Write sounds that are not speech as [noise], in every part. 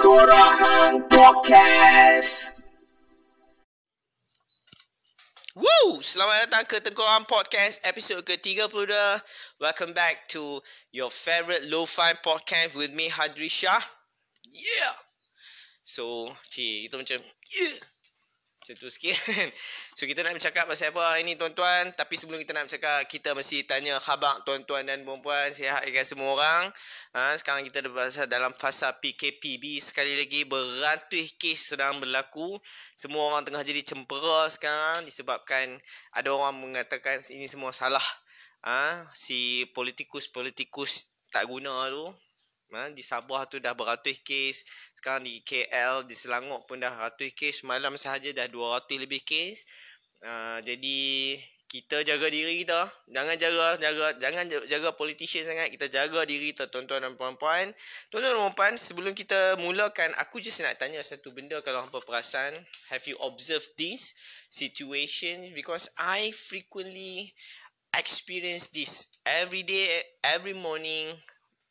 Tengkorak Podcast. Woo! Selamat datang ke Tengkorak Podcast episod ke-32. Welcome back to your favorite lo-fi podcast with me Hadri Shah. Yeah. So, cik, kita macam yeah. Macam tu sikit kan. [laughs] So kita nak bercakap pasal apa hari ni tuan-tuan. Tapi sebelum kita nak bercakap, kita mesti tanya khabar tuan-tuan dan puan-puan. Sihat ikan semua orang. Ha, sekarang kita dalam fasa PKPB. Sekali lagi beratus kes sedang berlaku. Semua orang tengah jadi cempera sekarang. Disebabkan ada orang mengatakan ini semua salah. Ha, si politikus-politikus tak guna tu Ha, di Sabah tu dah beratus kes. Sekarang di KL, di Selangor pun dah ratus kes. Malam sahaja dah 200 lebih kes. Uh, jadi kita jaga diri kita. Jangan jaga jaga jangan jaga politician sangat. Kita jaga diri kita tuan-tuan dan puan-puan. Tuan-tuan dan puan sebelum kita mulakan aku just nak tanya satu benda kalau hangpa perasan. Have you observed this situation because I frequently experience this every day every morning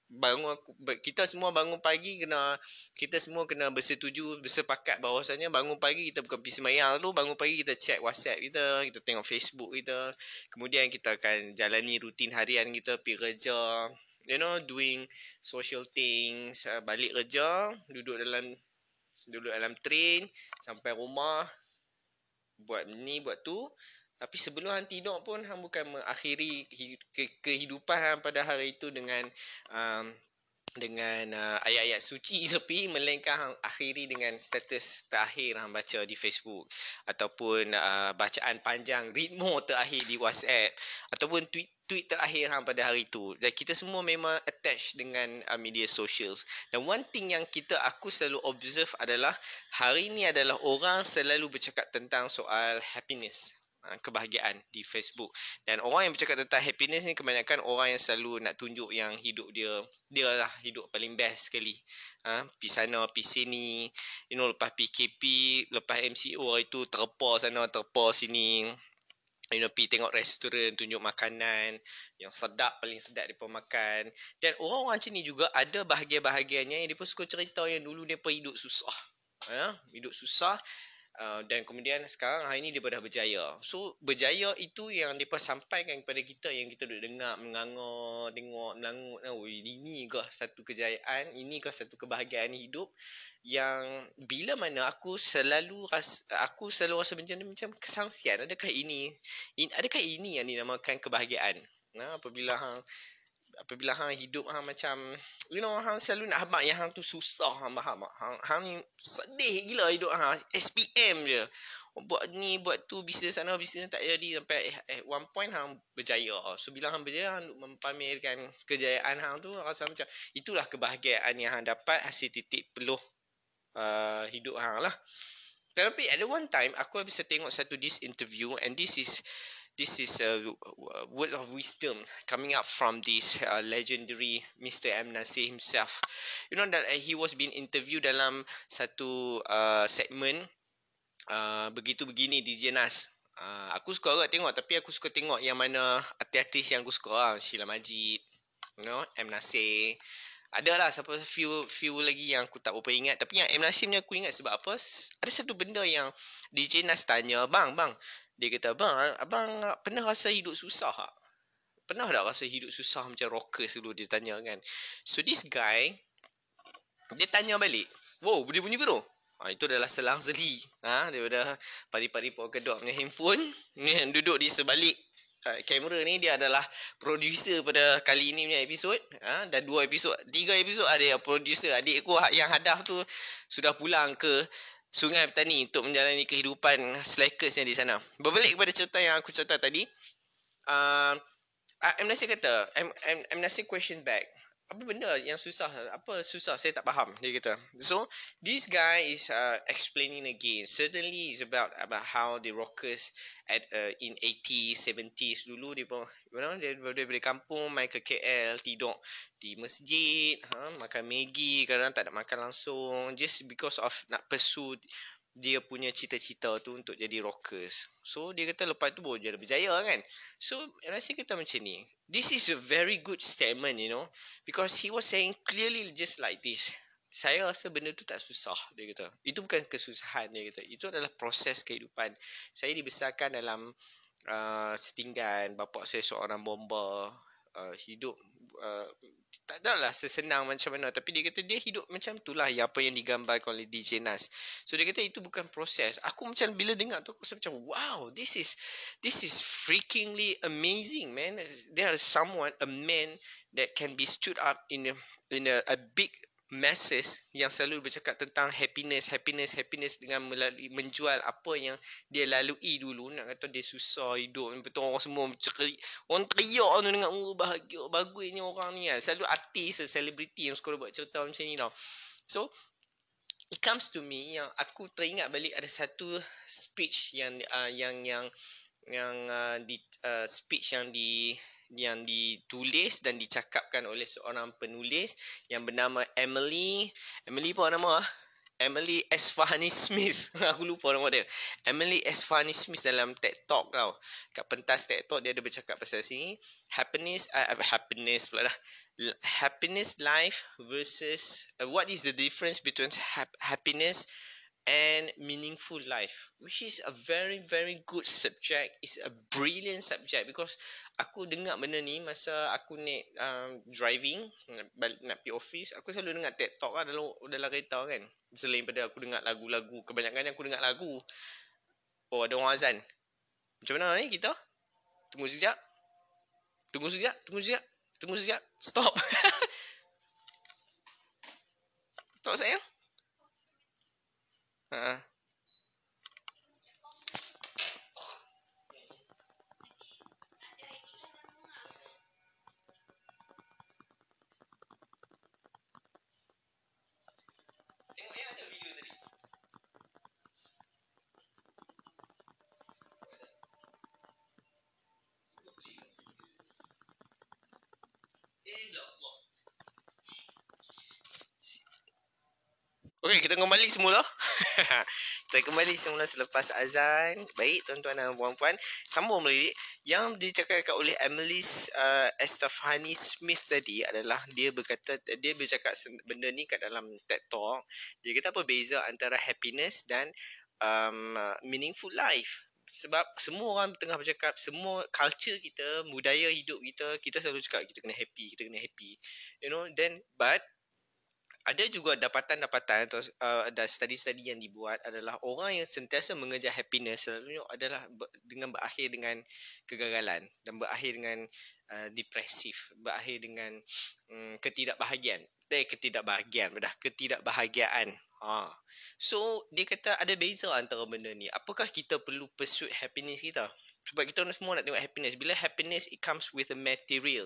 bangun kita semua bangun pagi kena kita semua kena bersetuju bersepakat bahawasanya bangun pagi kita bukan pergi semayang tu bangun pagi kita check WhatsApp kita kita tengok Facebook kita. Kemudian kita akan jalani rutin harian kita pergi kerja you know doing social things uh, balik kerja duduk dalam duduk dalam train sampai rumah buat ni buat tu tapi sebelum hang tidur pun hang bukan mengakhiri kehidupan hang pada hari itu dengan um, dengan uh, ayat-ayat suci [laughs] tapi melainkan hang akhiri dengan status terakhir hang baca di Facebook. Ataupun uh, bacaan panjang more terakhir di WhatsApp. Ataupun tweet tweet terakhir hang pada hari itu. Dan kita semua memang attach dengan uh, media socials. Dan one thing yang kita aku selalu observe adalah hari ini adalah orang selalu bercakap tentang soal happiness kebahagiaan di Facebook. Dan orang yang bercakap tentang happiness ni kebanyakan orang yang selalu nak tunjuk yang hidup dia dia lah hidup paling best sekali. Ha pi sana pi sini you know lepas PKP lepas MCO itu terpa sana terpa sini. You know pi tengok restoran tunjuk makanan yang sedap paling sedap depa makan. Dan orang-orang macam ni juga ada bahagian-bahagiannya yang depa suka cerita yang dulu depa hidup susah. Ha hidup susah Uh, dan kemudian sekarang hari ini dia dah berjaya. So berjaya itu yang mereka sampaikan kepada kita yang kita duduk dengar menganga tengok melangut oh ini kah satu kejayaan, ini kah satu kebahagiaan hidup yang bila mana aku selalu ras, aku selalu rasa macam macam kesangsian adakah ini in, adakah ini yang dinamakan kebahagiaan. Nah apabila hang apabila hang hidup hang macam you know hang selalu nak habaq yang hang tu susah hang faham hang hang ni sedih gila hidup hang. SPM je. Buat ni buat tu bisnes sana bisnes tak jadi sampai eh, eh one point hang berjaya. So bila hang berjaya hang mempamerkan kejayaan hang tu rasa macam itulah kebahagiaan yang hang dapat hasil titik peluh uh, hidup hang lah. Tapi at one time aku bisa tengok satu this interview and this is this is a word of wisdom coming up from this uh, legendary Mr. M. Nasir himself. You know that uh, he was being interviewed dalam satu uh, segment uh, begitu begini di Jenas. Uh, aku suka agak tengok tapi aku suka tengok yang mana artis-artis yang aku suka lah. Sheila Majid, you know, M. Nasir. Ada lah siapa few few lagi yang aku tak berapa ingat tapi yang M Nasir ni aku ingat sebab apa? Ada satu benda yang DJ Nas tanya, "Bang, bang, dia kata, abang, abang pernah rasa hidup susah tak? Pernah tak rasa hidup susah macam rockers dulu dia tanya kan? So this guy, dia tanya balik. Wow, dia bunyi biru. Ha, itu adalah selang seli. Ha, daripada pari-pari pok kedok punya handphone. Yang duduk di sebalik uh, kamera ni dia adalah producer pada kali ini punya episod. Ha, dan dua episod, tiga episod ada producer. Adik aku yang hadaf tu sudah pulang ke Sungai Petani untuk menjalani kehidupan slackers yang di sana. Berbalik kepada cerita yang aku cerita tadi, uh. Nasir kata. Nasir question back, apa benda yang susah apa susah? Saya tak faham dia kata. So this guy is uh, explaining again. Certainly is about about how the rockers at uh, in 80s 70s dulu dia pun you know dia dari kampung mai ke KL tidur di masjid ha makan maggi kadang tak ada makan langsung just because of nak pursue dia punya cita-cita tu untuk jadi rockers. So dia kata lepas tu baru dia berjaya kan. So rasa kita macam ni. This is a very good statement you know. Because he was saying clearly just like this. saya rasa benda tu tak susah dia kata itu bukan kesusahan dia kata itu adalah proses kehidupan saya dibesarkan dalam uh, setinggan bapa saya seorang bomba uh, hidup uh, tak adalah sesenang macam mana tapi dia kata dia hidup macam itulah yang apa yang digambarkan oleh DJ Nas. So dia kata itu bukan proses. Aku macam bila dengar tu aku rasa macam wow, this is this is freakingly amazing man. There is someone a man that can be stood up in a in a, a big masses yang selalu bercakap tentang happiness, happiness, happiness dengan melalui menjual apa yang dia lalui dulu. Nak kata dia susah hidup. Betul orang semua cekeri. Orang teriak tu dengan oh, bahagia, bagusnya orang ni kan. Selalu artis, selebriti yang suka buat cerita macam ni tau. So, it comes to me yang aku teringat balik ada satu speech yang uh, yang yang yang uh, di uh, speech yang di yang ditulis dan dicakapkan oleh seorang penulis yang bernama Emily. Emily apa nama ah. Emily Esfahani Smith. [laughs] Aku lupa nama dia. Emily Esfahani Smith dalam TED Talk tau. Kat pentas TED Talk dia ada bercakap pasal sini. Happiness uh, happiness pula lah. Happiness life versus uh, what is the difference between ha- happiness and meaningful life which is a very very good subject. Is a brilliant subject because aku dengar benda ni masa aku naik um, driving balik nak pergi office aku selalu dengar TED Talk lah dalam dalam kereta kan. Selain pada aku dengar lagu-lagu kebanyakan aku dengar lagu oh ada orang azan. Macam mana ni kita? Tunggu sekejap. Tunggu sekejap tunggu sekejap tunggu sekejap. Stop. [laughs] Stop sayang Okey, kita kembali semula. [laughs] kita kembali semula selepas azan. Baik, tuan-tuan dan puan-puan. Sambung lagi. Yang dicakapkan oleh Emily uh, Estefani Smith tadi adalah dia berkata, dia bercakap benda ni kat dalam TED Talk. Dia kata apa beza antara happiness dan um, meaningful life. Sebab semua orang tengah bercakap, semua culture kita, budaya hidup kita, kita selalu cakap kita kena happy, kita kena happy. You know, then, but ada juga dapatan-dapatan atau uh, ada study-study yang dibuat adalah orang yang sentiasa mengejar happiness selalunya adalah dengan berakhir dengan kegagalan dan berakhir dengan uh, depresif, berakhir dengan um, ketidakbahagiaan. Eh, ketidakbahagiaan, bedah, ketidakbahagiaan. Ha. So, dia kata ada beza antara benda ni. Apakah kita perlu pursue happiness kita? Sebab kita semua nak tengok happiness. Bila happiness, it comes with a material.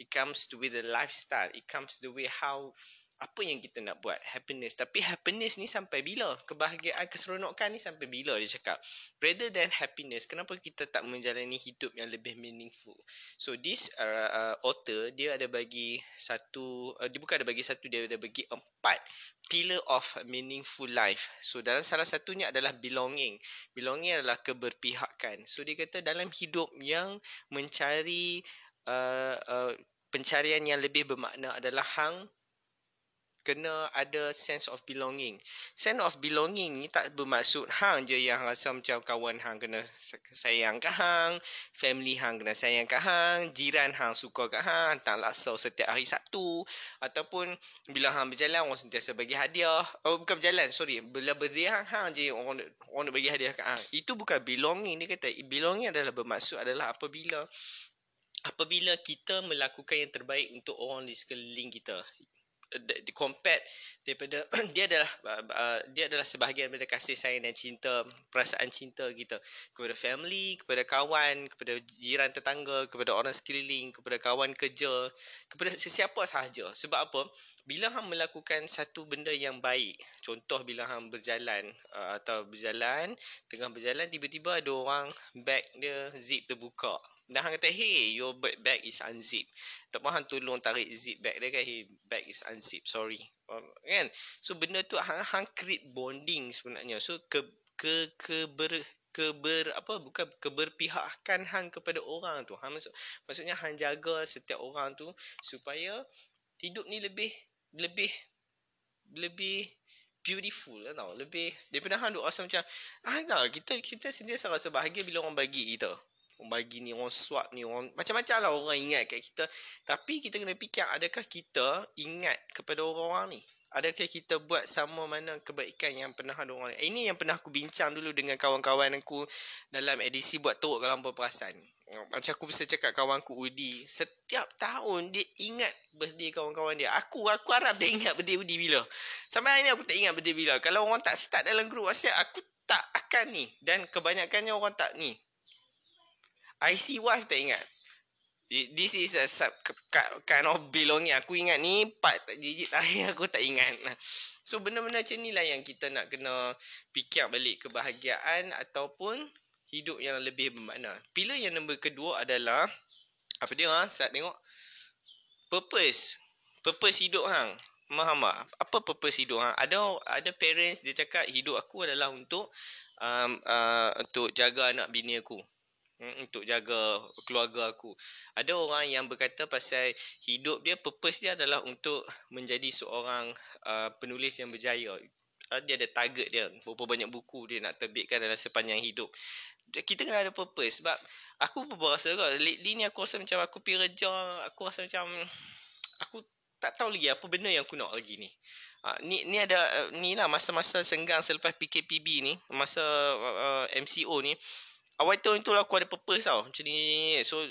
It comes with a lifestyle. It comes the way how apa yang kita nak buat? Happiness. Tapi happiness ni sampai bila? Kebahagiaan keseronokan ni sampai bila dia cakap? Rather than happiness kenapa kita tak menjalani hidup yang lebih meaningful? So this uh, uh, author dia ada bagi satu uh, dia bukan ada bagi satu dia ada bagi empat pillar of meaningful life. So dalam salah satunya adalah belonging. Belonging adalah keberpihakan. So dia kata dalam hidup yang mencari uh, uh, pencarian yang lebih bermakna adalah hang kena ada sense of belonging. Sense of belonging ni tak bermaksud hang je yang rasa macam kawan hang kena sayang ke hang, family hang kena sayang ke hang, jiran hang suka ke hang, tak laksa setiap hari Sabtu ataupun bila hang berjalan orang sentiasa bagi hadiah. Oh bukan berjalan, sorry. Bila berdiri hang, hang je orang orang nak bagi hadiah ke hang. Itu bukan belonging dia kata. Belonging adalah bermaksud adalah apabila apabila kita melakukan yang terbaik untuk orang di sekeliling kita compared daripada [clears throat] dia adalah uh, dia adalah sebahagian daripada kasih sayang dan cinta perasaan cinta kita kepada family kepada kawan kepada jiran tetangga kepada orang sekeliling kepada kawan kerja kepada sesiapa sahaja. Sebab apa? Bila hang melakukan satu benda yang baik contoh bila hang berjalan uh, atau berjalan tengah berjalan tiba-tiba ada orang bag dia zip terbuka dan hang kata, hey, your bag is unzipped. Tak mahu tolong tarik zip bag dia kan, hey, bag is unzipped, sorry. Kan? So, benda tu hang, hang create bonding sebenarnya. So, ke, ke, ke ber, keber apa bukan keberpihakan hang kepada orang tu hang maksud maksudnya hang jaga setiap orang tu supaya hidup ni lebih lebih lebih beautiful lah tau. Lebih daripada hang duk rasa macam ah tak, kita kita sendiri rasa bahagia bila orang bagi kita. Orang bagi ni, orang swap ni, orang macam-macam lah orang ingat kat kita. Tapi kita kena fikir adakah kita ingat kepada orang-orang ni? Adakah kita buat sama mana kebaikan yang pernah ada orang lain? Ini yang pernah aku bincang dulu dengan kawan-kawan aku dalam edisi buat teruk kalau hampa perasan. Macam aku bisa cakap kawan aku Udi. Setiap tahun dia ingat birthday kawan-kawan dia. Aku aku harap dia ingat birthday Udi bila. Sampai hari ni aku tak ingat birthday bila. Kalau orang tak start dalam grup WhatsApp, aku tak akan ni. Dan kebanyakannya orang tak ni. IC wife tak ingat. This is a sub kind of belonging. Aku ingat ni part digit terakhir aku tak ingat. So benda-benda macam ni lah yang kita nak kena fikir balik kebahagiaan ataupun hidup yang lebih bermakna. Pilih yang nombor kedua adalah apa dia ha? Saat tengok purpose. Purpose hidup hang. Faham tak? Apa purpose hidup hang? Ada ada parents dia cakap hidup aku adalah untuk um, uh, untuk jaga anak bini aku. Hmm, untuk jaga keluarga aku. Ada orang yang berkata pasal hidup dia purpose dia adalah untuk menjadi seorang uh, penulis yang berjaya. Uh, dia ada target dia berapa banyak buku dia nak terbitkan dalam sepanjang hidup. Kita kena ada purpose sebab aku pun berasa kot lately ni aku rasa macam aku pergi kerja aku rasa macam aku tak tahu lagi apa benda yang aku nak lagi ni. Uh, ni ni ada uh, ni lah masa-masa senggang selepas PKPB ni masa uh, MCO ni awal tu lah aku ada purpose tau. Macam ni. So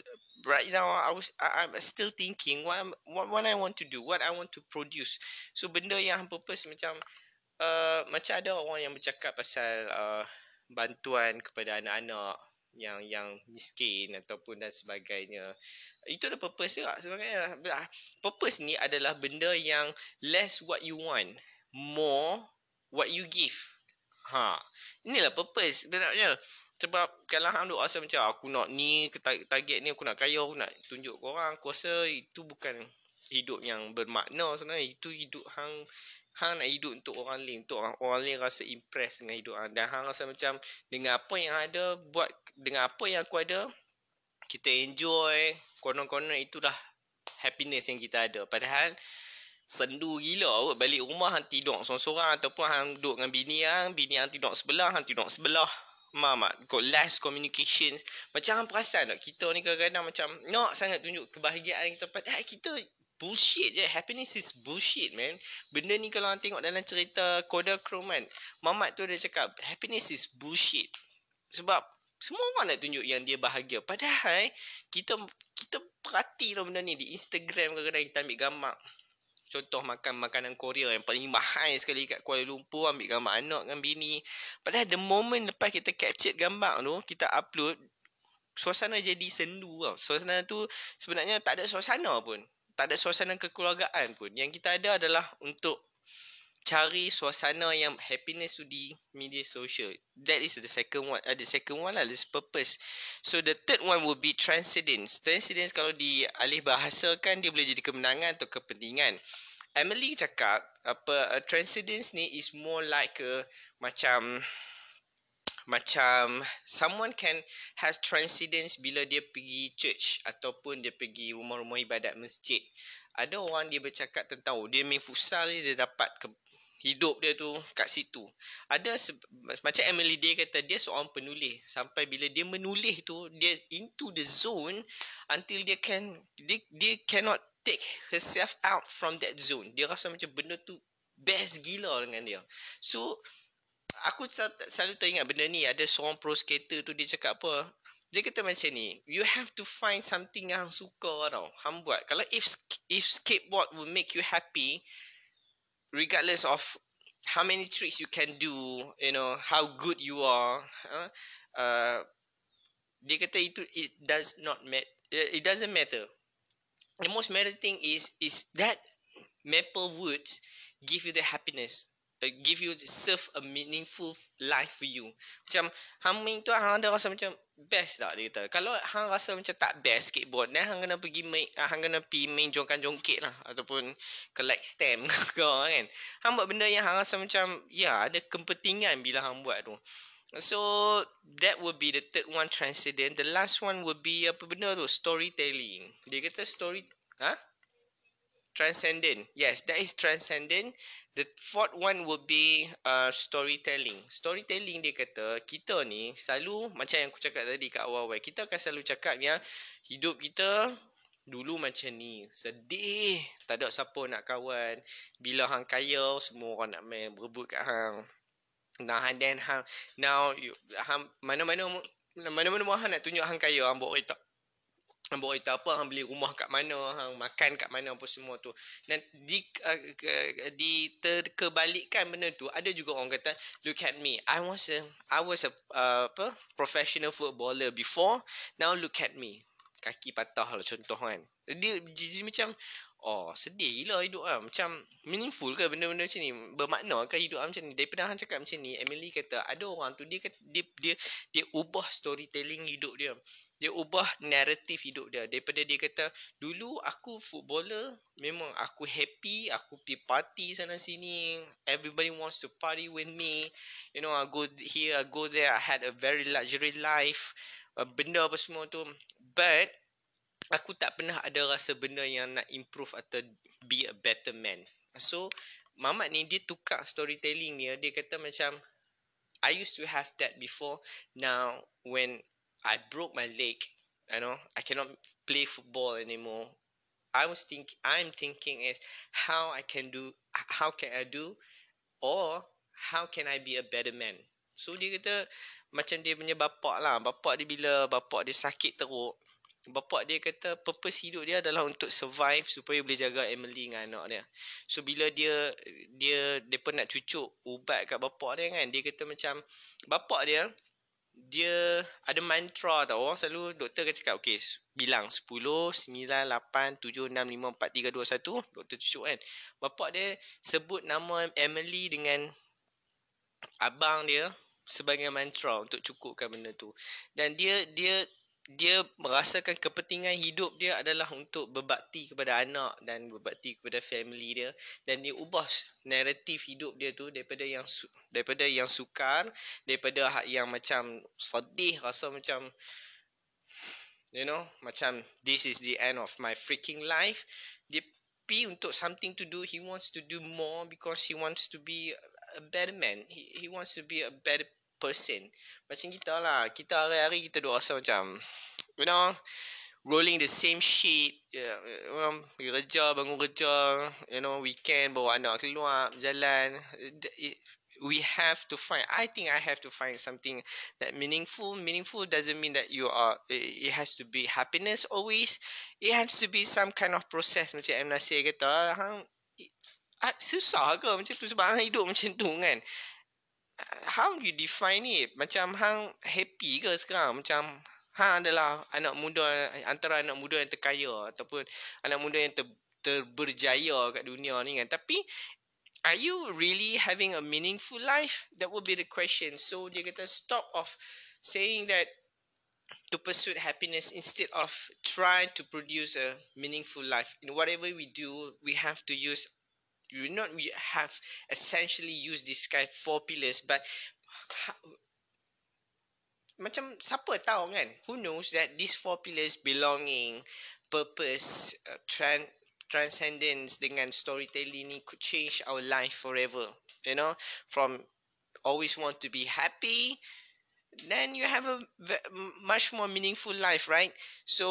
right now I was I, I'm still thinking what, I'm, what what I want to do what I want to produce. So benda yang purpose macam uh, macam ada orang yang bercakap pasal uh, bantuan kepada anak-anak yang yang miskin ataupun dan sebagainya. Itu ada purpose juga sebagainya purpose ni adalah benda yang less what you want more what you give. Ha. Inilah purpose sebenarnya sebab kalau hang duk rasa macam aku nak ni target ni aku nak kaya aku nak tunjuk kau orang. Aku rasa itu bukan hidup yang bermakna sebenarnya. Itu hidup hang hang nak hidup untuk orang lain untuk orang, orang lain rasa impress dengan hidup hang. Dan hang rasa macam dengan apa yang ada buat dengan apa yang aku ada kita enjoy konon-konon itulah happiness yang kita ada. Padahal sendu gila kot balik rumah hang tidur seorang-seorang ataupun hang duduk dengan bini hang bini hang tidur sebelah hang tidur sebelah Mama, got less communications. Macam hang perasan tak? Kita ni kadang-kadang macam nak sangat tunjuk kebahagiaan kita. Padahal kita bullshit je. Happiness is bullshit, man. Benda ni kalau hang tengok dalam cerita Kodachrome kan. Mamat tu dia cakap, happiness is bullshit. Sebab semua orang nak tunjuk yang dia bahagia. Padahal kita kita perhati lah benda ni di Instagram kadang-kadang kita ambil gambar contoh makan makanan Korea yang paling mahal sekali kat Kuala Lumpur ambil gambar anak dengan bini. Padahal the moment lepas kita capture gambar tu kita upload suasana jadi sendu tau. Suasana tu sebenarnya tak ada suasana pun. Tak ada suasana kekeluargaan pun. Yang kita ada adalah untuk cari suasana yang happiness tu di media social. That is the second one. Uh, the second one lah, this purpose. So the third one will be transcendence. Transcendence kalau di alih bahasa kan dia boleh jadi kemenangan atau kepentingan. Emily cakap apa uh, transcendence ni is more like a macam macam someone can has transcendence bila dia pergi church ataupun dia pergi rumah-rumah ibadat masjid. Ada orang dia bercakap tentang oh, dia main futsal dia dapat ke, hidup dia tu kat situ. Ada macam Emily dia kata dia seorang penulis sampai bila dia menulis tu dia into the zone until dia can dia, dia cannot take herself out from that zone. Dia rasa macam benda tu best gila dengan dia. So aku selalu teringat benda ni ada seorang pro skater tu dia cakap apa? Dia kata macam ni, you have to find something yang suka tau. Hang buat. Kalau if if skateboard will make you happy, regardless of how many tricks you can do, you know, how good you are, uh, uh, dia kata itu it does not matter. It doesn't matter. The most matter thing is is that maple woods give you the happiness uh, give you serve a meaningful life for you. Macam main tu hang ada rasa macam best tak dia kata. Kalau hang rasa macam tak best skateboard, then hang kena pergi main uh, hang kena pergi main jongkan-jongkit lah ataupun collect stamp [laughs] ke kan. Hang buat benda yang hang rasa macam ya ada kepentingan bila hang buat tu. So that would be the third one transcendent. The last one would be apa benda tu? Storytelling. Dia kata story, ha? Transcendent. Yes, that is transcendent. The fourth one would be uh, storytelling. Storytelling dia kata kita ni selalu macam yang aku cakap tadi kat awal-awal. Kita akan selalu cakap yang hidup kita dulu macam ni. Sedih. Tak ada siapa nak kawan. Bila hang kaya semua orang nak main berebut kat hang. Now and then hang now you, hang mana-mana mana-mana hang nak tunjuk hang kaya hang bawa kereta hang bawa kereta apa hang beli rumah kat mana hang makan kat mana apa semua tu. Dan di uh, di terkebalikkan benda tu ada juga orang kata look at me i was a i was a uh, apa professional footballer before now look at me. Kaki patah lah contoh kan. Dia jadi macam Oh sedih gila hidup lah Macam meaningful ke benda-benda macam ni? Bermakna ke hidup macam ni? Daripada Han cakap macam ni Emily kata Ada orang tu dia, dia dia dia ubah storytelling hidup dia. Dia ubah naratif hidup dia. Daripada dia kata Dulu aku footballer Memang aku happy Aku pergi party sana sini. Everybody wants to party with me. You know I go here I go there. I had a very luxury life. Benda apa semua tu. But aku tak pernah ada rasa benda yang nak improve atau be a better man. So, Mamat ni dia tukar storytelling dia. Dia kata macam, I used to have that before. Now, when I broke my leg, you know, I cannot play football anymore. I was think, I'm thinking is how I can do, how can I do, or how can I be a better man. So dia kata macam dia punya bapak lah. Bapak dia bila bapak dia sakit teruk, bapak dia kata purpose hidup dia adalah untuk survive supaya boleh jaga Emily dengan anak dia. So bila dia dia depa nak cucuk ubat kat bapak dia kan, dia kata macam bapak dia dia ada mantra tau. Orang selalu doktor akan cakap okey, bilang 10 9 8 7 6 5 4 3 2 1, doktor cucuk kan. Bapak dia sebut nama Emily dengan abang dia sebagai mantra untuk cukupkan benda tu. Dan dia dia dia merasakan kepentingan hidup dia adalah untuk berbakti kepada anak dan berbakti kepada family dia. Dan dia ubah naratif hidup dia tu daripada yang daripada yang sukar daripada yang macam sedih rasa macam you know macam this is the end of my freaking life. Dia pi untuk something to do he wants to do more because he wants to be a better man. He, he wants to be a better person. Macam kita lah Kita hari-hari kita duk rasa macam You know Rolling the same shit. Yeah, know, Pergi kerja, bangun kerja You know, weekend bawa anak keluar Jalan. We have to find I think I have to find something That meaningful. Meaningful doesn't mean that you are It has to be happiness always. It has to be some kind of process Macam M. Nasir kata hang, Susah ke macam tu Sebab hidup macam tu kan how you define it? Macam hang happy ke sekarang? Macam hang adalah anak muda antara anak muda yang terkaya ataupun anak muda yang ter, terberjaya kat dunia ni kan. Tapi are you really having a meaningful life? That would be the question. So dia kata stop of saying that to pursue happiness instead of try to produce a meaningful life. In whatever we do, we have to use you not we have essentially used this kind four pillars but macam siapa tahu kan? Who knows that these four pillars belonging purpose uh, tran- transcendence dengan storytelling ni could change our life forever you know? From always want to be happy then you have a much more meaningful life right? So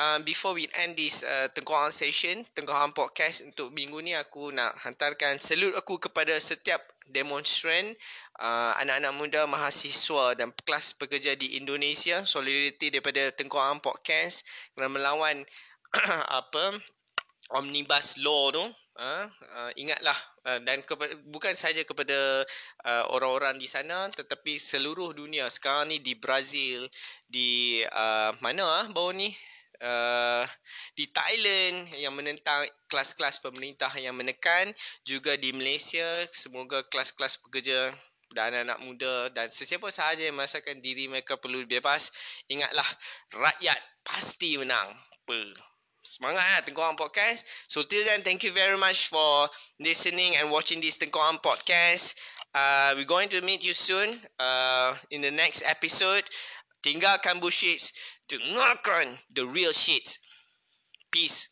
um, before we end this uh, tengkorak session, tengkorak podcast untuk minggu ni aku nak hantarkan salute aku kepada setiap demonstran uh, anak-anak muda mahasiswa dan kelas pekerja di Indonesia solidariti daripada tengkorak podcast kerana melawan [clears throat] apa omnibus law tu. Uh, uh, ingatlah uh, dan kepada, bukan saja kepada uh, orang-orang di sana tetapi seluruh dunia. Sekarang ni di Brazil di uh, mana ah uh, baru ni uh, di Thailand yang menentang kelas-kelas pemerintah yang menekan juga di Malaysia. Semoga kelas-kelas pekerja dan anak-anak muda dan sesiapa sahaja yang merasakan diri mereka perlu bebas ingatlah rakyat pasti menang. Semangat lah Tengkorak Podcast. So till then thank you very much for listening and watching this Tengkorak Podcast. Uh, we're going to meet you soon uh, in the next episode tinggalkan bullshit dengarkan the real shit peace